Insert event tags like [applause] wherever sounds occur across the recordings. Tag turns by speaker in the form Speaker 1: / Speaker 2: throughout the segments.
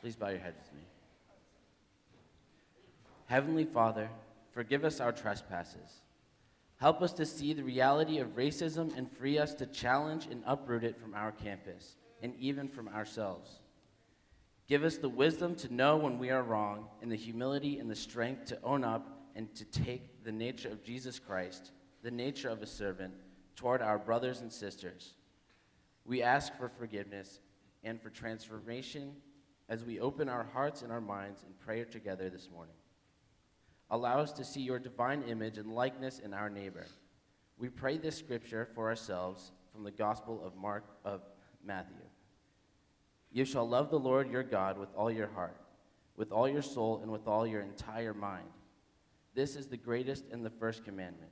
Speaker 1: Please bow your heads with me. Heavenly Father, forgive us our trespasses. Help us to see the reality of racism and free us to challenge and uproot it from our campus and even from ourselves. Give us the wisdom to know when we are wrong and the humility and the strength to own up and to take the nature of Jesus Christ, the nature of a servant, toward our brothers and sisters. We ask for forgiveness and for transformation as we open our hearts and our minds in prayer together this morning. Allow us to see your divine image and likeness in our neighbor. We pray this scripture for ourselves from the Gospel of Mark of Matthew. You shall love the Lord your God with all your heart, with all your soul, and with all your entire mind. This is the greatest and the first commandment.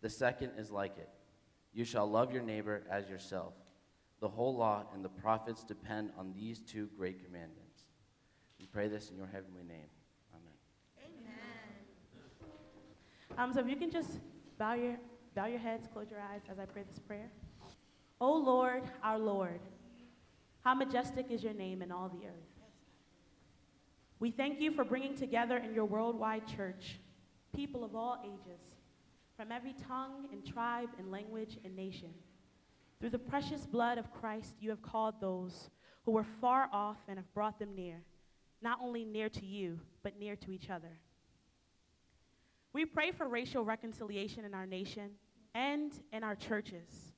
Speaker 1: The second is like it. You shall love your neighbor as yourself. The whole law and the prophets depend on these two great commandments. We pray this in your heavenly name. Amen. Amen.
Speaker 2: Um, so if you can just bow your, bow your heads, close your eyes as I pray this prayer. O Lord, our Lord, how majestic is your name in all the earth. We thank you for bringing together in your worldwide church people of all ages, from every tongue and tribe and language and nation. Through the precious blood of Christ, you have called those who were far off and have brought them near, not only near to you, but near to each other. We pray for racial reconciliation in our nation and in our churches.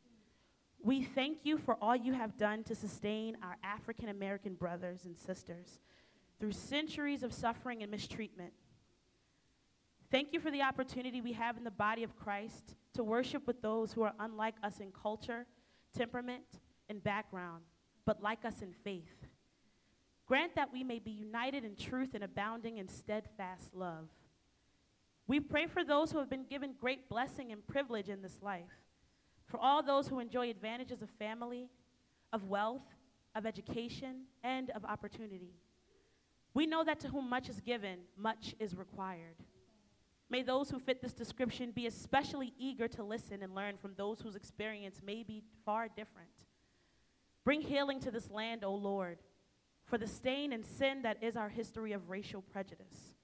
Speaker 2: We thank you for all you have done to sustain our African American brothers and sisters through centuries of suffering and mistreatment. Thank you for the opportunity we have in the body of Christ to worship with those who are unlike us in culture, temperament, and background, but like us in faith. Grant that we may be united in truth and abounding in steadfast love. We pray for those who have been given great blessing and privilege in this life, for all those who enjoy advantages of family, of wealth, of education, and of opportunity. We know that to whom much is given, much is required. May those who fit this description be especially eager to listen and learn from those whose experience may be far different. Bring healing to this land, O Lord, for the stain and sin that is our history of racial prejudice.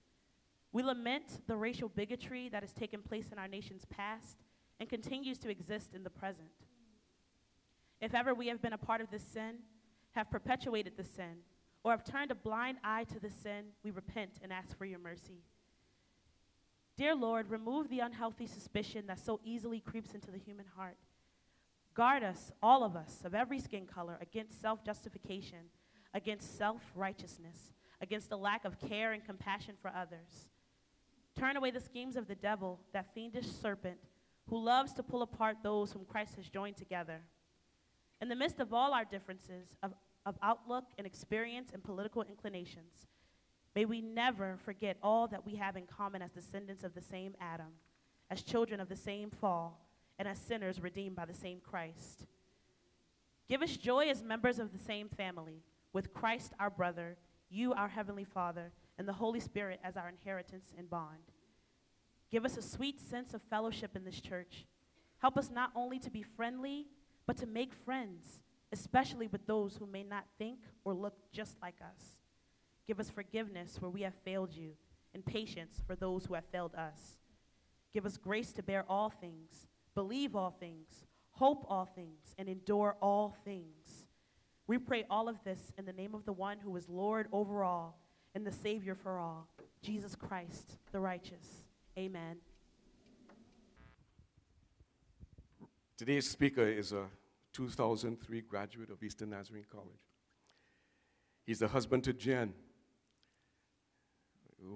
Speaker 2: We lament the racial bigotry that has taken place in our nation's past and continues to exist in the present. If ever we have been a part of this sin, have perpetuated the sin, or have turned a blind eye to the sin, we repent and ask for your mercy. Dear Lord, remove the unhealthy suspicion that so easily creeps into the human heart. Guard us, all of us, of every skin color, against self justification, against self righteousness, against the lack of care and compassion for others. Turn away the schemes of the devil, that fiendish serpent who loves to pull apart those whom Christ has joined together. In the midst of all our differences of, of outlook and experience and political inclinations, may we never forget all that we have in common as descendants of the same Adam, as children of the same fall, and as sinners redeemed by the same Christ. Give us joy as members of the same family, with Christ our brother, you our heavenly Father and the Holy Spirit as our inheritance and bond. Give us a sweet sense of fellowship in this church. Help us not only to be friendly, but to make friends, especially with those who may not think or look just like us. Give us forgiveness where we have failed you, and patience for those who have failed us. Give us grace to bear all things, believe all things, hope all things, and endure all things. We pray all of this in the name of the one who is Lord over all and the Savior for all, Jesus Christ, the righteous. Amen.
Speaker 3: Today's speaker is a 2003 graduate of Eastern Nazarene College. He's the husband to Jen,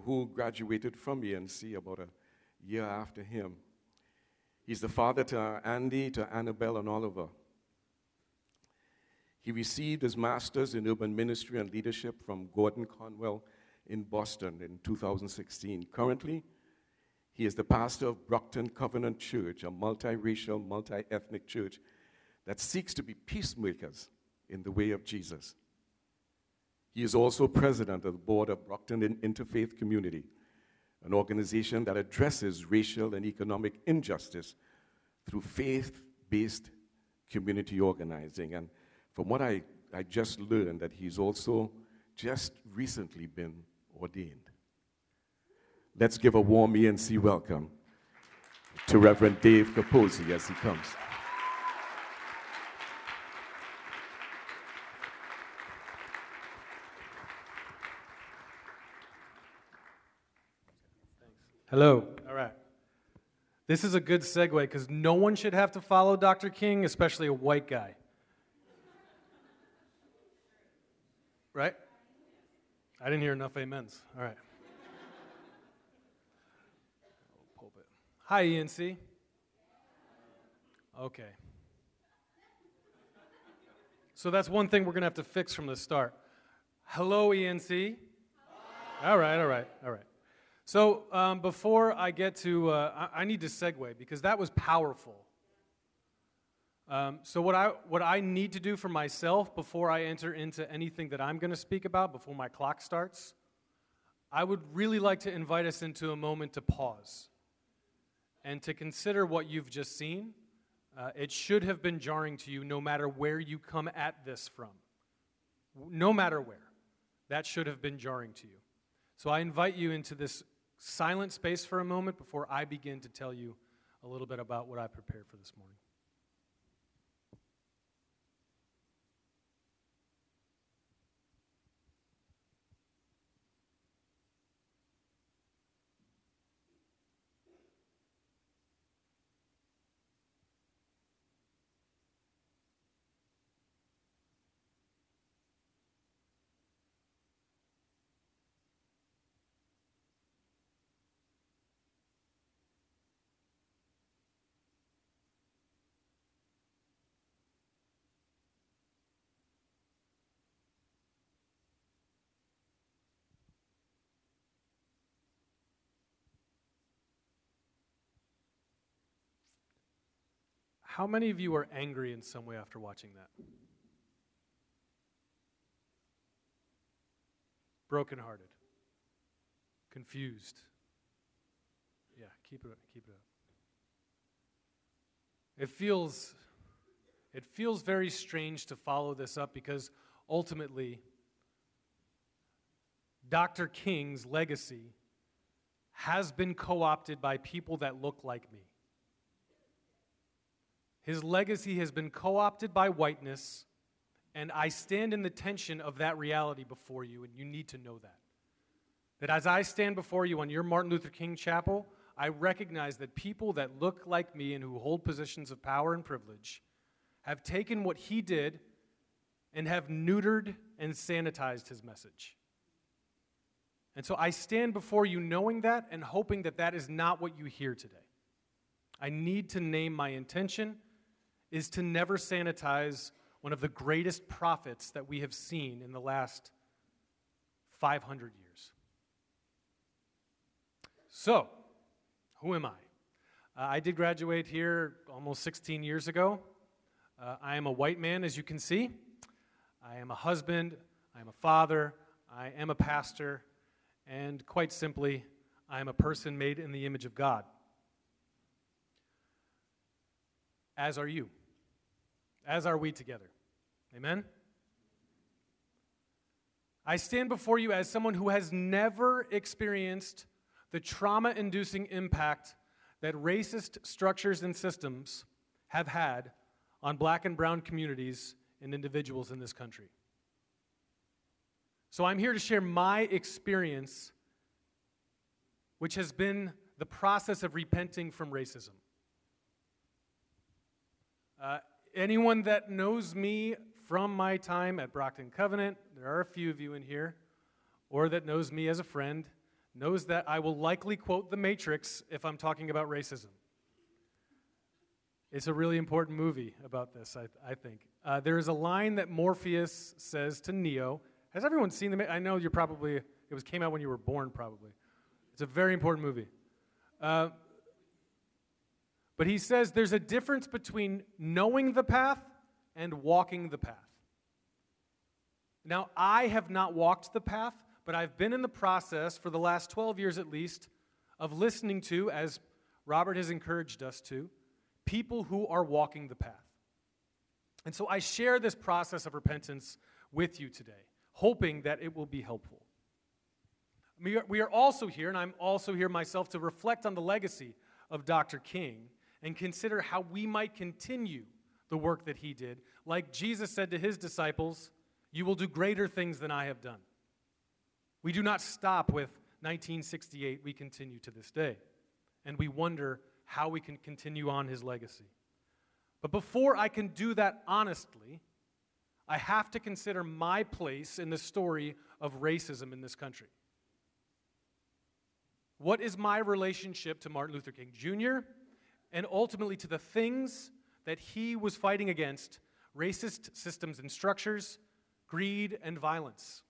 Speaker 3: who graduated from ENC about a year after him. He's the father to Andy, to Annabelle, and Oliver. He received his master's in urban ministry and leadership from Gordon Conwell in Boston in 2016. Currently, he is the pastor of Brockton Covenant Church, a multiracial, multi ethnic church that seeks to be peacemakers in the way of Jesus. He is also president of the board of Brockton Interfaith Community, an organization that addresses racial and economic injustice through faith based community organizing. And from what I, I just learned, that he's also just recently been ordained. Let's give a warm ENC welcome to Reverend Dave Capozzi as he comes.
Speaker 4: Hello. All right. This is a good segue because no one should have to follow Dr. King, especially a white guy. Right? I didn't hear enough amens. All right. Pulpit. Hi, ENC. Okay. So that's one thing we're going to have to fix from the start. Hello, ENC. All right, all right, all right. So um, before I get to, uh, I, I, need to segue because that was powerful. Um, so what I what I need to do for myself before I enter into anything that I'm going to speak about before my clock starts, I would really like to invite us into a moment to pause and to consider what you've just seen. Uh, it should have been jarring to you, no matter where you come at this from. No matter where, that should have been jarring to you. So I invite you into this silent space for a moment before I begin to tell you a little bit about what I prepared for this morning. How many of you are angry in some way after watching that? Brokenhearted, confused. Yeah, keep it up, keep it up. It feels it feels very strange to follow this up because ultimately Dr. King's legacy has been co-opted by people that look like me. His legacy has been co opted by whiteness, and I stand in the tension of that reality before you, and you need to know that. That as I stand before you on your Martin Luther King chapel, I recognize that people that look like me and who hold positions of power and privilege have taken what he did and have neutered and sanitized his message. And so I stand before you knowing that and hoping that that is not what you hear today. I need to name my intention is to never sanitize one of the greatest prophets that we have seen in the last 500 years. So, who am I? Uh, I did graduate here almost 16 years ago. Uh, I am a white man, as you can see. I am a husband, I am a father, I am a pastor, and quite simply, I am a person made in the image of God. As are you as are we together. Amen? I stand before you as someone who has never experienced the trauma inducing impact that racist structures and systems have had on black and brown communities and individuals in this country. So I'm here to share my experience, which has been the process of repenting from racism. Uh, anyone that knows me from my time at Brockton Covenant, there are a few of you in here, or that knows me as a friend, knows that I will likely quote The Matrix if I'm talking about racism. It's a really important movie about this, I, I think. Uh, there is a line that Morpheus says to Neo. Has everyone seen the? I know you're probably. It was came out when you were born, probably. It's a very important movie. Uh, but he says there's a difference between knowing the path and walking the path. Now, I have not walked the path, but I've been in the process for the last 12 years at least of listening to, as Robert has encouraged us to, people who are walking the path. And so I share this process of repentance with you today, hoping that it will be helpful. We are, also here, and I'm also here myself, to reflect on the legacy of Dr. King and consider how we might continue the work that he did. Like Jesus said to his disciples, You will do greater things than I have done. We do not stop with 1968, we continue to this day. And we wonder how we can continue on his legacy. But before I can do that honestly, I have to consider my place in the story of racism in this country. What is my relationship to Martin Luther King Jr. and ultimately to the things that he was fighting against racist systems and structures, greed, and violence?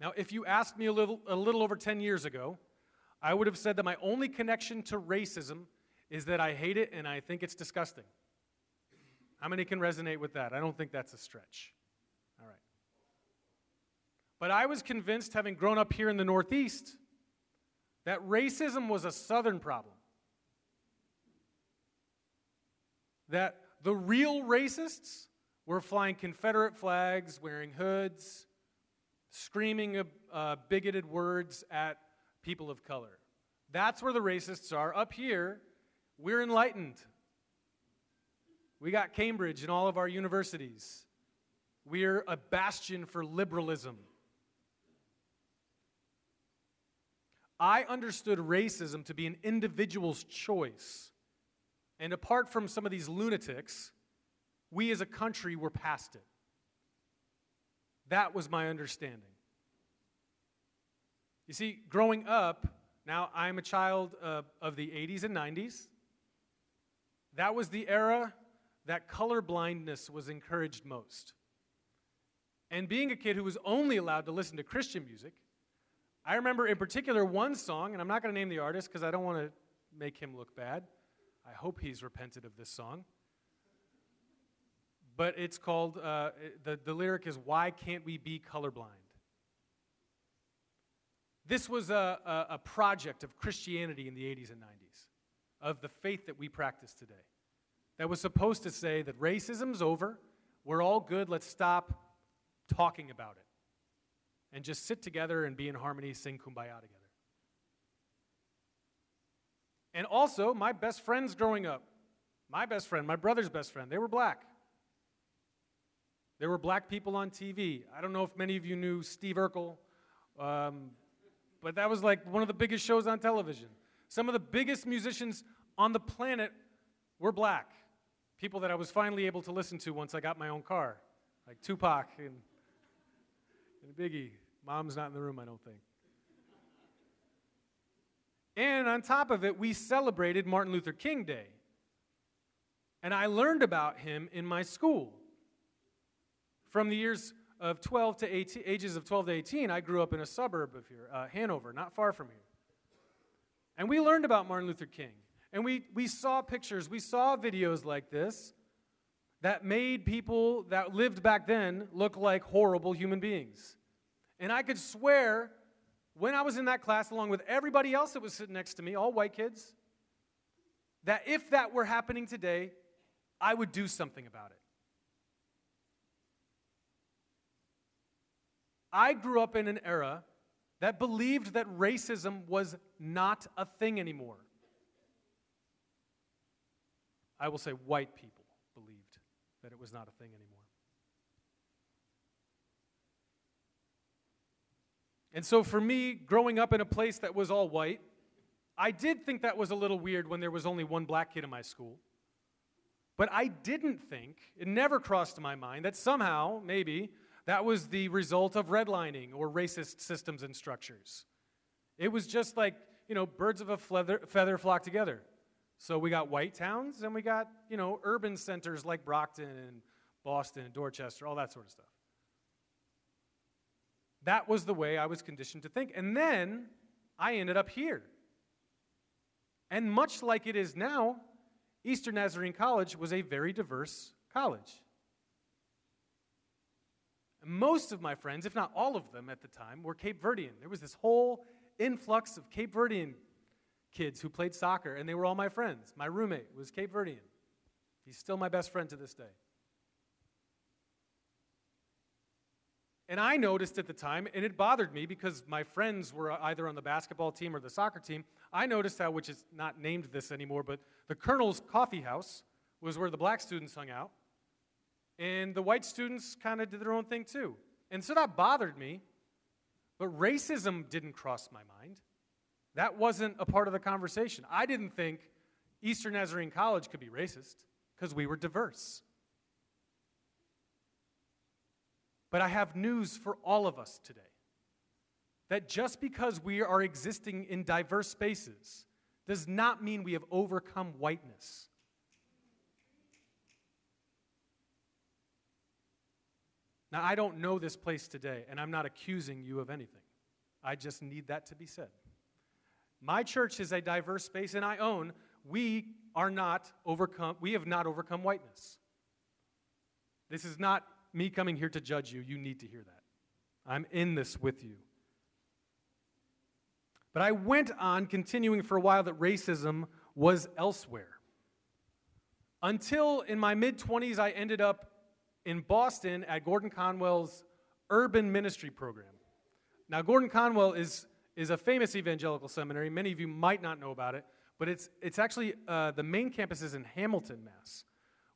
Speaker 4: Now, if you asked me a little, a little over 10 years ago, I would have said that my only connection to racism is that I hate it and I think it's disgusting. How many can resonate with that? I don't think that's a stretch. All right. But I was convinced, having grown up here in the Northeast, that racism was a Southern problem. That the real racists were flying Confederate flags, wearing hoods, screaming uh, bigoted words at people of color. That's where the racists are. Up here, we're enlightened. We got Cambridge in all of our universities. We're a bastion for liberalism. I understood racism to be an individual's choice. And apart from some of these lunatics, we as a country were past it. That was my understanding. You see, growing up, now I'm a child uh, of the 80s and 90s. That was the era that color blindness was encouraged most. And being a kid who was only allowed to listen to Christian music, I remember in particular one song, and I'm not going to name the artist because I don't want to make him look bad. I hope he's repented of this song. But it's called, uh, the, the lyric is, Why Can't We Be Colorblind? This was a, a, a project of Christianity in the 80s and 90s, of the faith that we practice today, that was supposed to say that racism's over, we're all good, let's stop talking about it, and just sit together and be in harmony, sing kumbaya together. And also, my best friends growing up, my best friend, my brother's best friend, they were black. There were black people on TV. I don't know if many of you knew Steve Urkel, um, but that was like one of the biggest shows on television. Some of the biggest musicians on the planet were black. People that I was finally able to listen to once I got my own car, like Tupac and, and Biggie. Mom's not in the room, I don't think. And on top of it, we celebrated Martin Luther King Day. And I learned about him in my school. From the years of 12 to 18, ages of 12 to 18, I grew up in a suburb of here, uh, Hanover, not far from here. And we learned about Martin Luther King. And we, we saw pictures, we saw videos like this that made people that lived back then look like horrible human beings. And I could swear when I was in that class, along with everybody else that was sitting next to me, all white kids, that if that were happening today, I would do something about it. I grew up in an era that believed that racism was not a thing anymore. I will say white people believed that it was not a thing anymore. And so for me, growing up in a place that was all white, I did think that was a little weird when there was only one black kid in my school. But I didn't think, it never crossed my mind, that somehow, maybe, that was the result of redlining or racist systems and structures. It was just like, you know, birds of a feather, flock together. So we got white towns and we got, you know, urban centers like Brockton and Boston and Dorchester, all that sort of stuff. That was the way I was conditioned to think. And then I ended up here. And much like it is now, Eastern Nazarene College was a very diverse college. Most of my friends, if not all of them at the time, were Cape Verdean. There was this whole influx of Cape Verdean kids who played soccer, and they were all my friends. My roommate was Cape Verdean. He's still my best friend to this day. And I noticed at the time, and it bothered me because my friends were either on the basketball team or the soccer team. I noticed how, which is not named this anymore, but the Colonel's Coffee House was where the black students hung out. And the white students kind of did their own thing too. And so that bothered me. But racism didn't cross my mind. That wasn't a part of the conversation. I didn't think Eastern Nazarene College could be racist because we were diverse. But I have news for all of us today that just because we are existing in diverse spaces does not mean we have overcome whiteness. Now, I don't know this place today, and I'm not accusing you of anything. I just need that to be said. My church is a diverse space, and I own we are not overcome, we have not overcome whiteness. This is not me coming here to judge you. You need to hear that. I'm in this with you. But I went on continuing for a while that racism was elsewhere. Until in my mid 20s, I ended up in Boston at Gordon Conwell's urban ministry program. Now, Gordon Conwell is, is a famous evangelical seminary. Many of you might not know about it, but it's, it's actually uh, the main campus is in Hamilton, Mass,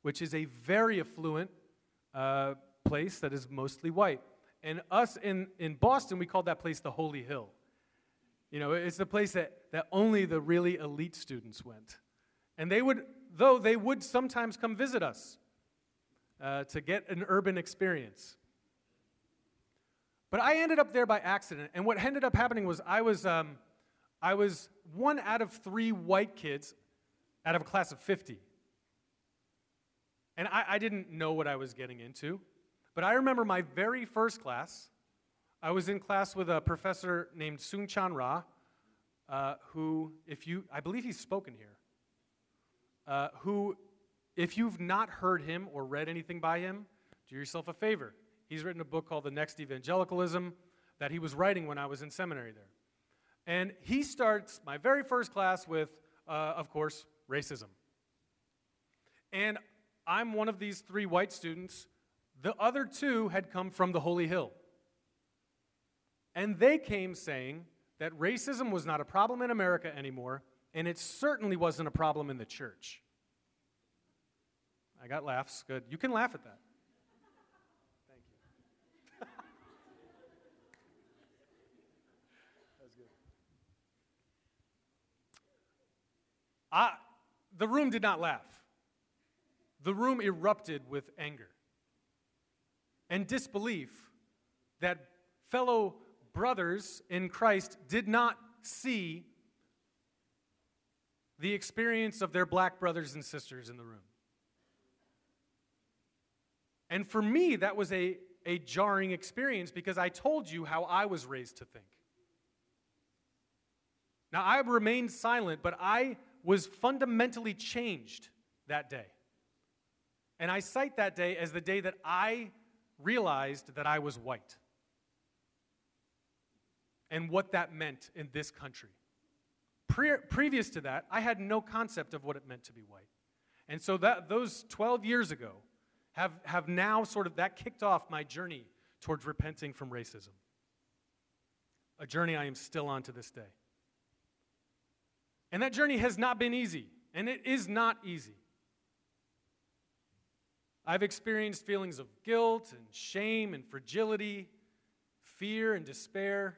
Speaker 4: which is a very affluent uh, place that is mostly white. And us in, in Boston, we called that place the Holy Hill. You know, it's the place that, that only the really elite students went. And they would, though they would sometimes come visit us uh, to get an urban experience. But I ended up there by accident. And what ended up happening was I was, um, I was one out of three white kids out of a class of 50. And I, I didn't know what I was getting into. But I remember my very first class. I was in class with a professor named Soong-Chan Rah, uh, who, if you, I believe he's spoken here, uh, who, if you've not heard him or read anything by him, do yourself a favor. He's written a book called The Next Evangelicalism that he was writing when I was in seminary there. And he starts my very first class with, uh, of course, racism. And I'm one of these three white students the other two had come from the Holy Hill. And they came saying that racism was not a problem in America anymore, and it certainly wasn't a problem in the church. I got laughs. Good. You can laugh at that. Thank you. [laughs] That's good. I, the room did not laugh. The room erupted with anger and disbelief that fellow brothers in Christ did not see the experience of their black brothers and sisters in the room. And for me, that was a, a jarring experience because I told you how I was raised to think. Now, I remained silent, but I was fundamentally changed that day. And I cite that day as the day that I realized that I was white and what that meant in this country. Pre- previous to that, I had no concept of what it meant to be white. And so that, those 12 years ago have, have now sort of, that kicked off my journey towards repenting from racism. A journey I am still on to this day. And that journey has not been easy, and it is not easy. I've experienced feelings of guilt and shame and fragility, fear and despair.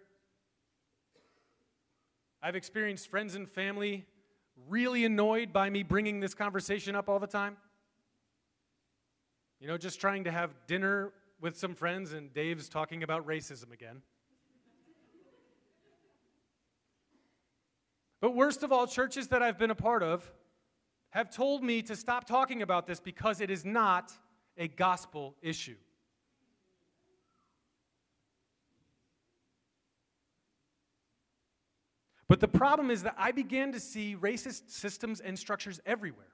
Speaker 4: I've experienced friends and family really annoyed by me bringing this conversation up all the time. You know, just trying to have dinner with some friends and Dave's talking about racism again. But worst of all, churches that I've been a part of have told me to stop talking about this because it is not a gospel issue. But the problem is that I began to see racist systems and structures everywhere.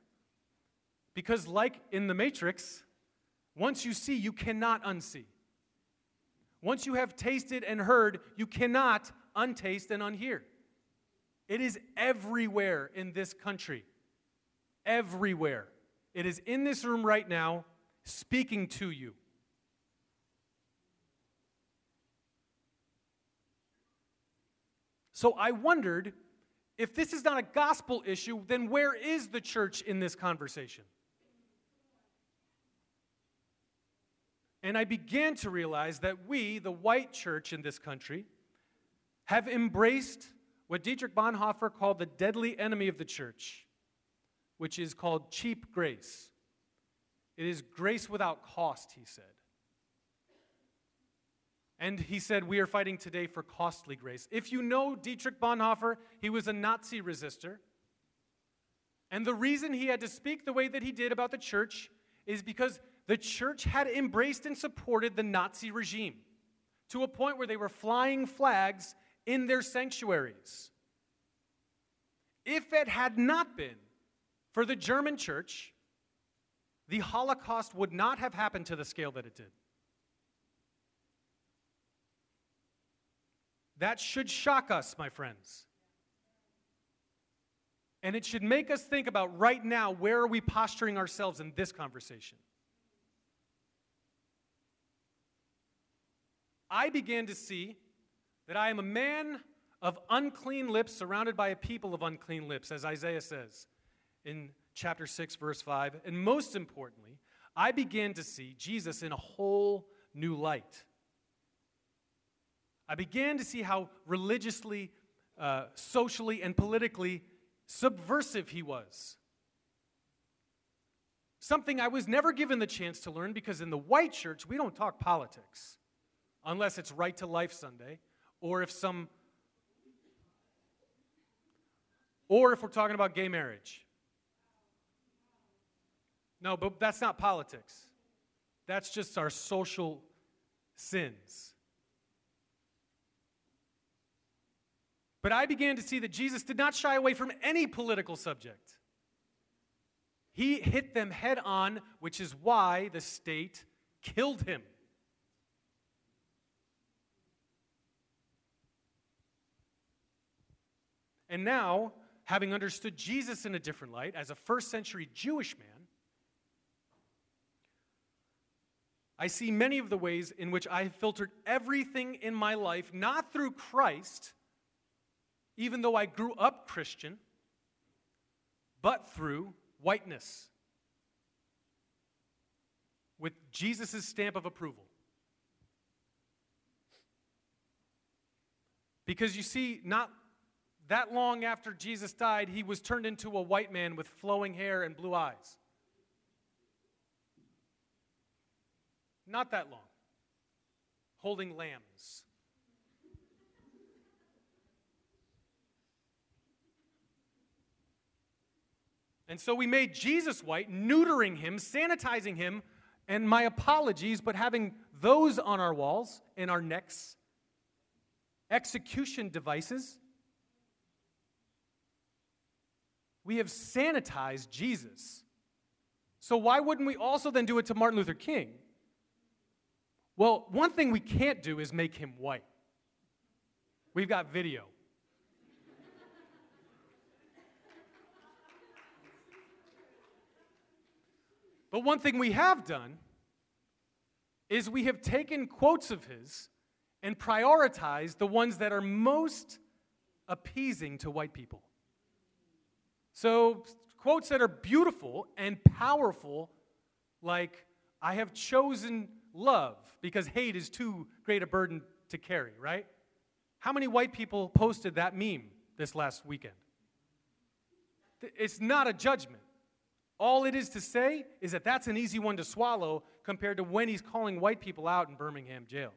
Speaker 4: Because, like in the Matrix, once you see, you cannot unsee. Once you have tasted and heard, you cannot untaste and unhear. It is everywhere in this country everywhere. It is in this room right now, speaking to you. So I wondered if this is not a gospel issue, then where is the church in this conversation? And I began to realize that we, the white church in this country, have embraced what Dietrich Bonhoeffer called the deadly enemy of the church which is called cheap grace. It is grace without cost, he said. And he said, We are fighting today for costly grace. If you know Dietrich Bonhoeffer, he was a Nazi resistor. And the reason he had to speak the way that he did about the church is because the church had embraced and supported the Nazi regime to a point where they were flying flags in their sanctuaries. If it had not been for the German church, the Holocaust would not have happened to the scale that it did. That should shock us, my friends. And it should make us think about right now where are we posturing ourselves in this conversation? I began to see that I am a man of unclean lips surrounded by a people of unclean lips, as Isaiah says in chapter 6, verse 5. And most importantly, I began to see Jesus in a whole new light. I began to see how religiously, uh, socially, and politically subversive he was. Something I was never given the chance to learn because in the white church, we don't talk politics unless it's Right to Life Sunday or if some or if we're talking about gay marriage. No, but that's not politics. That's just our social sins. But I began to see that Jesus did not shy away from any political subject. He hit them head on, which is why the state killed him. And now, having understood Jesus in a different light, as a first century Jewish man, I see many of the ways in which I have filtered everything in my life, not through Christ even though I grew up Christian, but through whiteness with Jesus' stamp of approval. Because you see, not that long after Jesus died, he was turned into a white man with flowing hair and blue eyes. Not that long. Holding lambs. And so we made Jesus white, neutering him, sanitizing him, and my apologies, but having those on our walls, in our necks, execution devices. We have sanitized Jesus. So why wouldn't we also then do it to Martin Luther King? Well, one thing we can't do is make him white. We've got video. But one thing we have done is we have taken quotes of his and prioritized the ones that are most appeasing to white people. So, quotes that are beautiful and powerful, like, I have chosen love because hate is too great a burden to carry, right? How many white people posted that meme this last weekend? It's not a judgment. All it is to say is that that's an easy one to swallow compared to when he's calling white people out in Birmingham jail.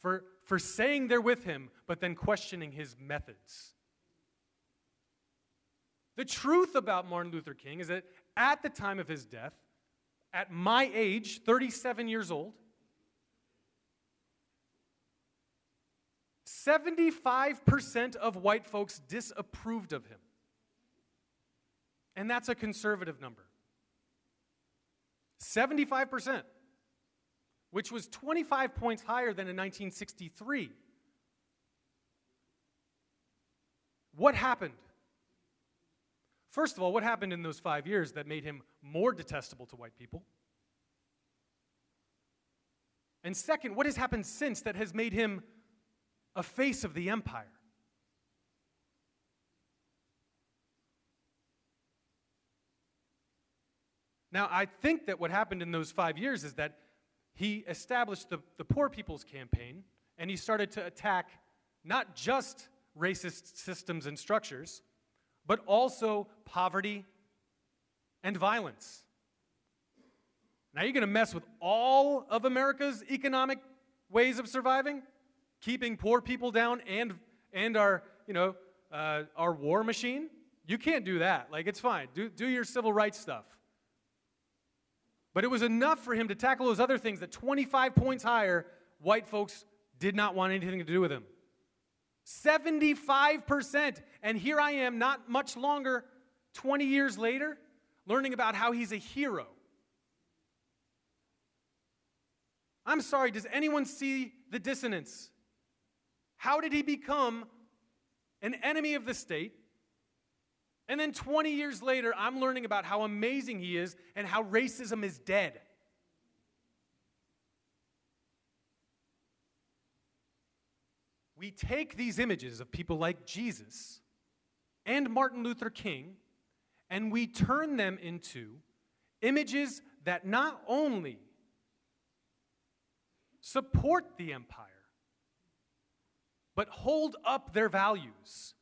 Speaker 4: For, for saying they're with him, but then questioning his methods. The truth about Martin Luther King is that at the time of his death, at my age, 37 years old, 75% of white folks disapproved of him. And that's a conservative number. 75%, which was 25 points higher than in 1963. What happened? First of all, what happened in those five years that made him more detestable to white people? And second, what has happened since that has made him a face of the empire. Now, I think that what happened in those five years is that he established the, the Poor People's Campaign and he started to attack not just racist systems and structures, but also poverty and violence. Now you're going to mess with all of America's economic ways of surviving, keeping poor people down and and our you know uh, our war machine. You can't do that. Like it's fine. Do do your civil rights stuff. But it was enough for him to tackle those other things that 25 points higher, white folks did not want anything to do with him. 75%. And here I am, not much longer, 20 years later, learning about how he's a hero. I'm sorry, does anyone see the dissonance? How did he become an enemy of the state? And then 20 years later, I'm learning about how amazing he is and how racism is dead. We take these images of people like Jesus and Martin Luther King and we turn them into images that not only support the empire, but hold up their values.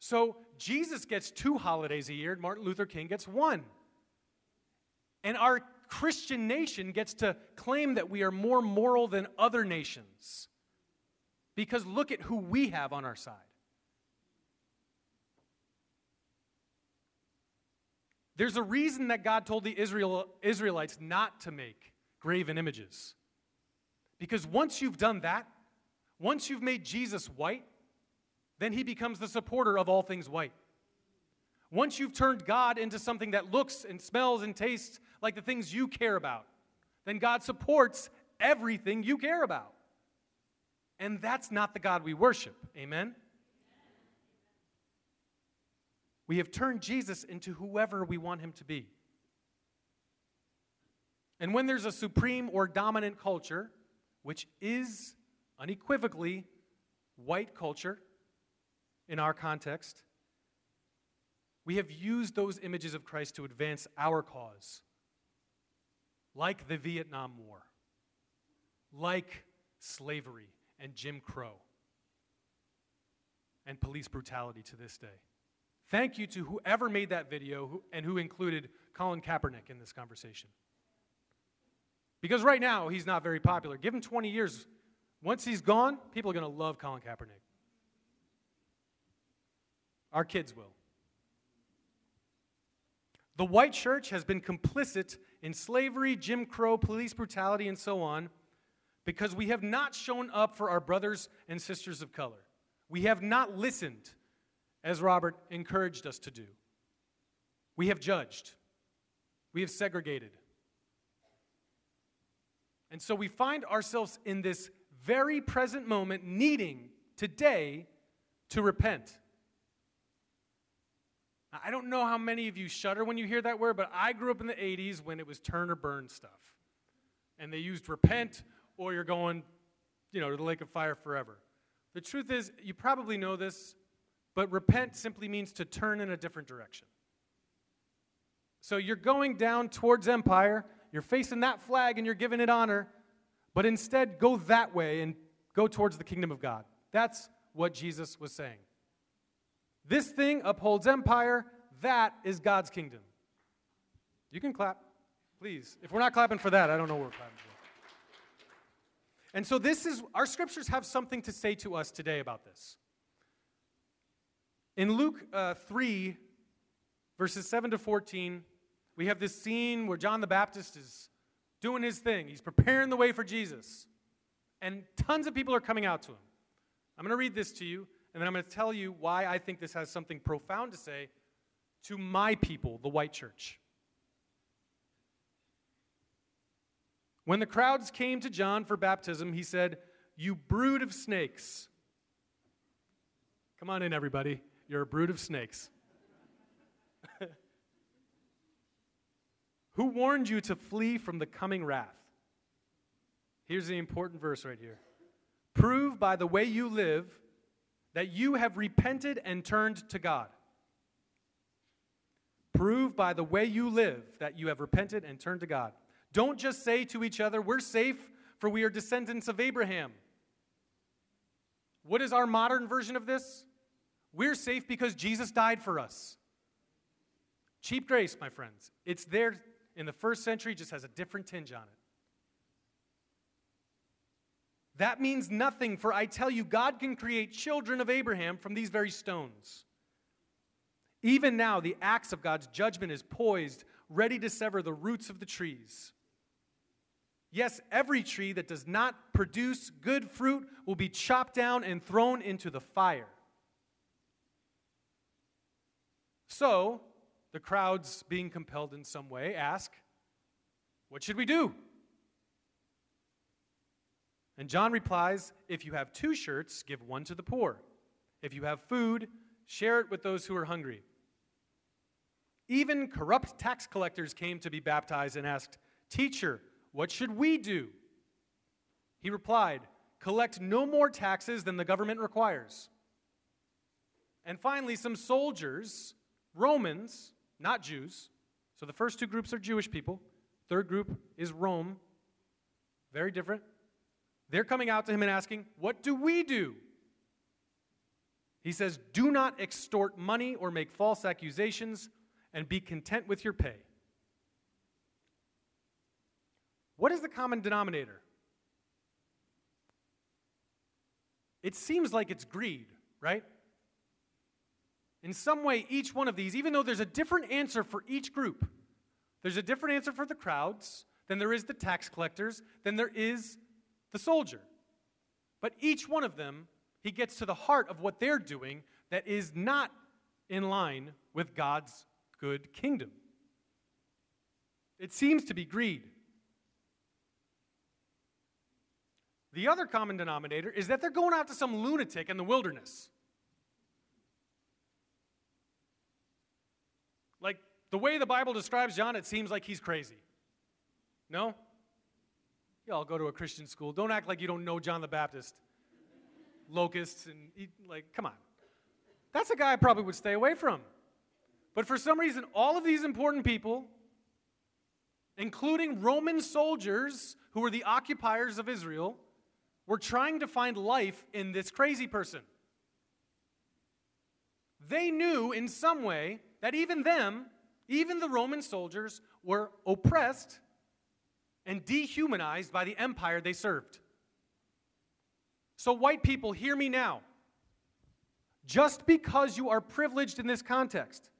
Speaker 4: So Jesus gets two holidays a year, and Martin Luther King gets one. And our Christian nation gets to claim that we are more moral than other nations. Because look at who we have on our side. There's a reason that God told the Israel, Israelites not to make graven images. Because once you've done that, once you've made Jesus white, then he becomes the supporter of all things white. Once you've turned God into something that looks and smells and tastes like the things you care about, then God supports everything you care about. And that's not the God we worship. Amen? We have turned Jesus into whoever we want him to be. And when there's a supreme or dominant culture, which is unequivocally white culture in our context, we have used those images of Christ to advance our cause, like the Vietnam War, like slavery and Jim Crow, and police brutality to this day. Thank you to whoever made that video and who included Colin Kaepernick in this conversation. Because right now, he's not very popular. Give him 20 years. Once he's gone, people are going to love Colin Kaepernick. Our kids will. The white church has been complicit in slavery, Jim Crow, police brutality, and so on because we have not shown up for our brothers and sisters of color. We have not listened, as Robert encouraged us to do. We have judged, we have segregated. And so we find ourselves in this very present moment needing today to repent. I don't know how many of you shudder when you hear that word, but I grew up in the 80s when it was turn or burn stuff. And they used repent or you're going, you know, to the lake of fire forever. The truth is, you probably know this, but repent simply means to turn in a different direction. So you're going down towards empire, you're facing that flag and you're giving it honor, but instead go that way and go towards the kingdom of God. That's what Jesus was saying. This thing upholds empire, that is God's kingdom. You can clap, please. If we're not clapping for that, I don't know what we're clapping for. And so, this is our scriptures have something to say to us today about this. In Luke uh, 3, verses 7 to 14, we have this scene where John the Baptist is doing his thing. He's preparing the way for Jesus. And tons of people are coming out to him. I'm going to read this to you, and then I'm going to tell you why I think this has something profound to say to my people, the white church. When the crowds came to John for baptism, he said, You brood of snakes. Come on in, everybody. You're a brood of snakes. [laughs] Who warned you to flee from the coming wrath? Here's the important verse right here. Prove by the way you live that you have repented and turned to God. Prove by the way you live that you have repented and turned to God. Don't just say to each other, We're safe, for we are descendants of Abraham. What is our modern version of this? We're safe because Jesus died for us. Cheap grace, my friends. It's there in the first century, just has a different tinge on it. That means nothing, for I tell you, God can create children of Abraham from these very stones. Even now, the axe of God's judgment is poised, ready to sever the roots of the trees. Yes, every tree that does not produce good fruit will be chopped down and thrown into the fire. So, the crowds, being compelled in some way, ask, What should we do? And John replies, If you have two shirts, give one to the poor. If you have food, share it with those who are hungry. Even corrupt tax collectors came to be baptized and asked, Teacher, what should we do? He replied, Collect no more taxes than the government requires. And finally, some soldiers, Romans, not Jews. So the first two groups are Jewish people. Third group is Rome. Very different. They're coming out to him and asking, What do we do? He says, Do not extort money or make false accusations, and be content with your pay. What is the common denominator? It seems like it's greed, right? In some way, each one of these, even though there's a different answer for each group, there's a different answer for the crowds than there is the tax collectors, than there is the soldier. But each one of them, he gets to the heart of what they're doing that is not in line with God's good kingdom. It seems to be greed. The other common denominator is that they're going out to some lunatic in the wilderness. Like the way the Bible describes John, it seems like he's crazy. No? Y'all go to a Christian school. Don't act like you don't know John the Baptist. Locusts and eat, like, come on. That's a guy I probably would stay away from. But for some reason, all of these important people, including Roman soldiers who were the occupiers of Israel, were trying to find life in this crazy person. They knew in some way that even them, even the Roman soldiers, were oppressed and dehumanized by the empire they served. So, white people, hear me now. Just because you are privileged in this context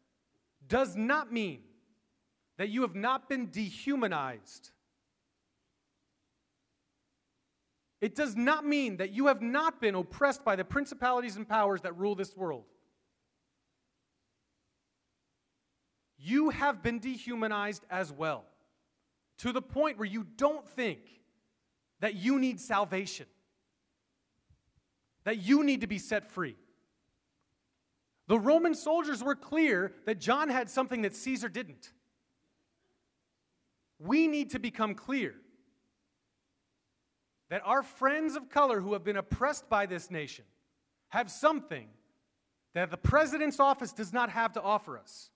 Speaker 4: does not mean that you have not been dehumanized. It does not mean that you have not been oppressed by the principalities and powers that rule this world. You have been dehumanized as well, to the point where you don't think that you need salvation, that you need to be set free. The Roman soldiers were clear that John had something that Caesar didn't. We need to become clear that our friends of color who have been oppressed by this nation have something that the president's office does not have to offer us.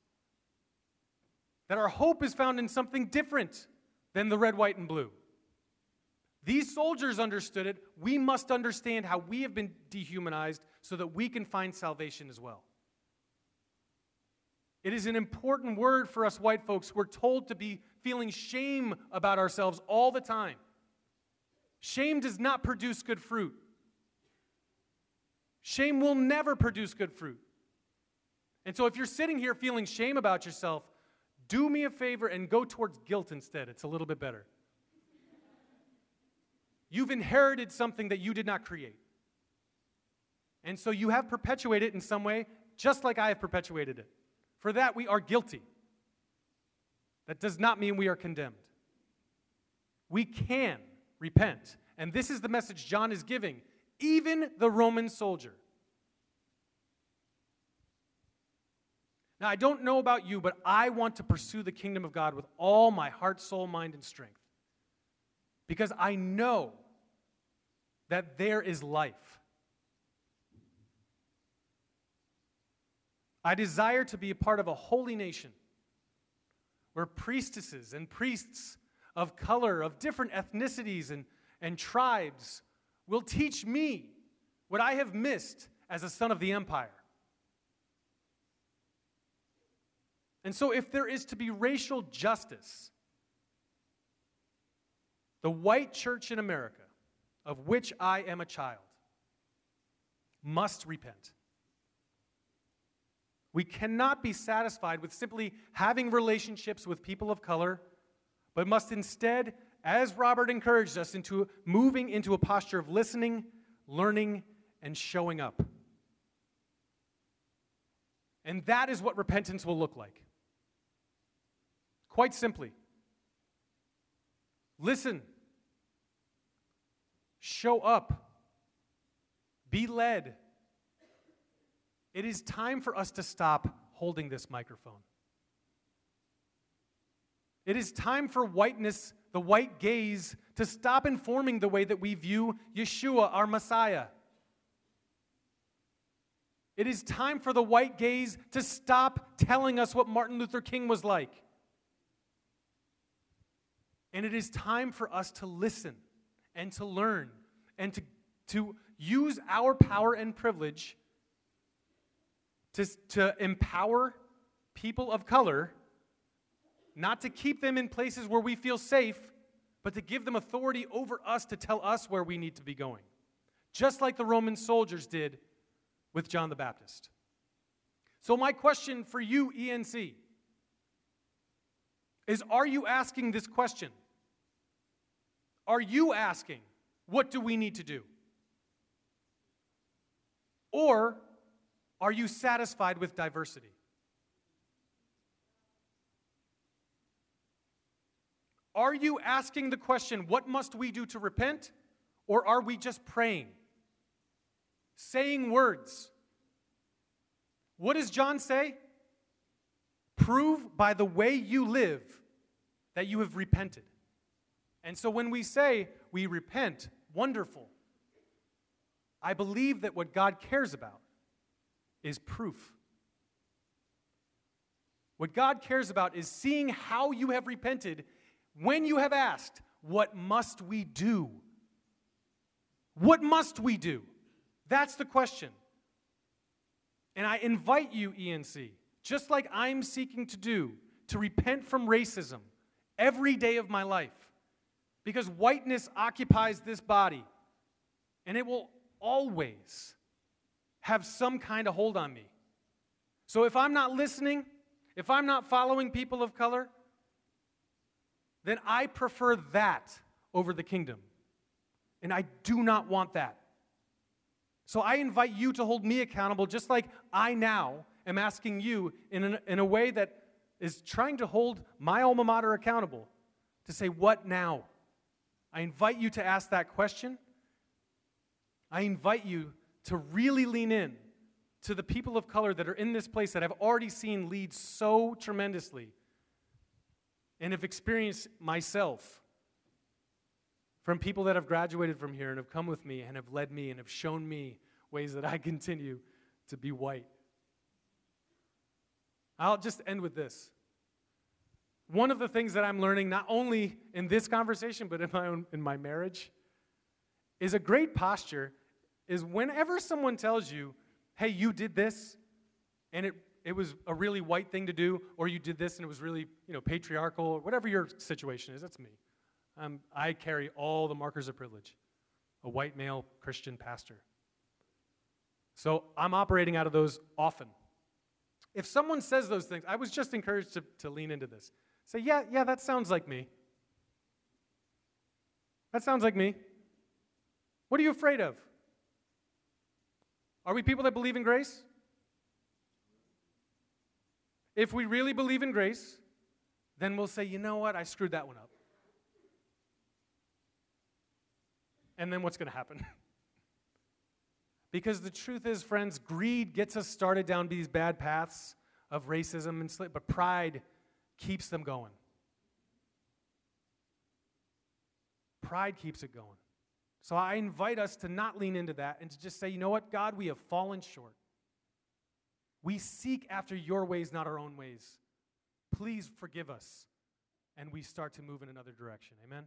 Speaker 4: That our hope is found in something different than the red, white, and blue. These soldiers understood it. We must understand how we have been dehumanized so that we can find salvation as well. It is an important word for us white folks. We're told to be feeling shame about ourselves all the time. Shame does not produce good fruit. Shame will never produce good fruit. And so, if you're sitting here feeling shame about yourself, do me a favor and go towards guilt instead. It's a little bit better. You've inherited something that you did not create. And so you have perpetuated it in some way, just like I have perpetuated it. For that, we are guilty. That does not mean we are condemned. We can repent. And this is the message John is giving, even the Roman soldier. Now, I don't know about you, but I want to pursue the kingdom of God with all my heart, soul, mind, and strength. Because I know that there is life. I desire to be a part of a holy nation where priestesses and priests of color, of different ethnicities and, and tribes, will teach me what I have missed as a son of the empire. And so, if there is to be racial justice, the white church in America, of which I am a child, must repent. We cannot be satisfied with simply having relationships with people of color, but must instead, as Robert encouraged us, into moving into a posture of listening, learning, and showing up. And that is what repentance will look like. Quite simply, listen, show up, be led. It is time for us to stop holding this microphone. It is time for whiteness, the white gaze, to stop informing the way that we view Yeshua, our Messiah. It is time for the white gaze to stop telling us what Martin Luther King was like. And it is time for us to listen and to learn and to, to use our power and privilege to, to empower people of color, not to keep them in places where we feel safe, but to give them authority over us to tell us where we need to be going. Just like the Roman soldiers did with John the Baptist. So, my question for you, ENC, is Are you asking this question? Are you asking, what do we need to do? Or are you satisfied with diversity? Are you asking the question, what must we do to repent? Or are we just praying? Saying words. What does John say? Prove by the way you live that you have repented. And so when we say we repent, wonderful. I believe that what God cares about is proof. What God cares about is seeing how you have repented when you have asked, What must we do? What must we do? That's the question. And I invite you, ENC, just like I'm seeking to do, to repent from racism every day of my life because whiteness occupies this body, and it will always have some kind of hold on me. So if I'm not listening, if I'm not following people of color, then I prefer that over the kingdom. And I do not want that. So I invite you to hold me accountable, just like I now am asking you in, an, in a way that is trying to hold my alma mater accountable to say, What now? I invite you to ask that question. I invite you to really lean in to the people of color that are in this place that I've already seen lead so tremendously and have experienced myself from people that have graduated from here and have come with me and have led me and have shown me ways that I [laughs] continue to be white. I'll just end with this. One of the things that I'm learning, not only in this conversation, but in my, own, in my marriage, is a great posture is whenever someone tells you, hey, you did this, and it, it was a really white thing to do, or you did this and it was really you know, patriarchal, or whatever your situation is, that's me. Um, I carry all the markers of privilege, a white male Christian pastor. So I'm operating out of those often. If someone says those things, I was just encouraged to, to lean into this. Say, yeah, yeah, that sounds like me. That sounds like me. What are you afraid of? Are we people that believe in grace? If we really believe in grace, then we'll say, you know what, I screwed that one up. And then what's going to happen? [laughs] because the truth is, friends, greed gets us started down these bad paths of racism and slip, but pride keeps them going. Pride keeps it going. So I invite us to not lean into that and to just say, you know what, God, we have fallen short. We seek after your ways, not our own ways. Please forgive us. And we start to move in another direction. Amen?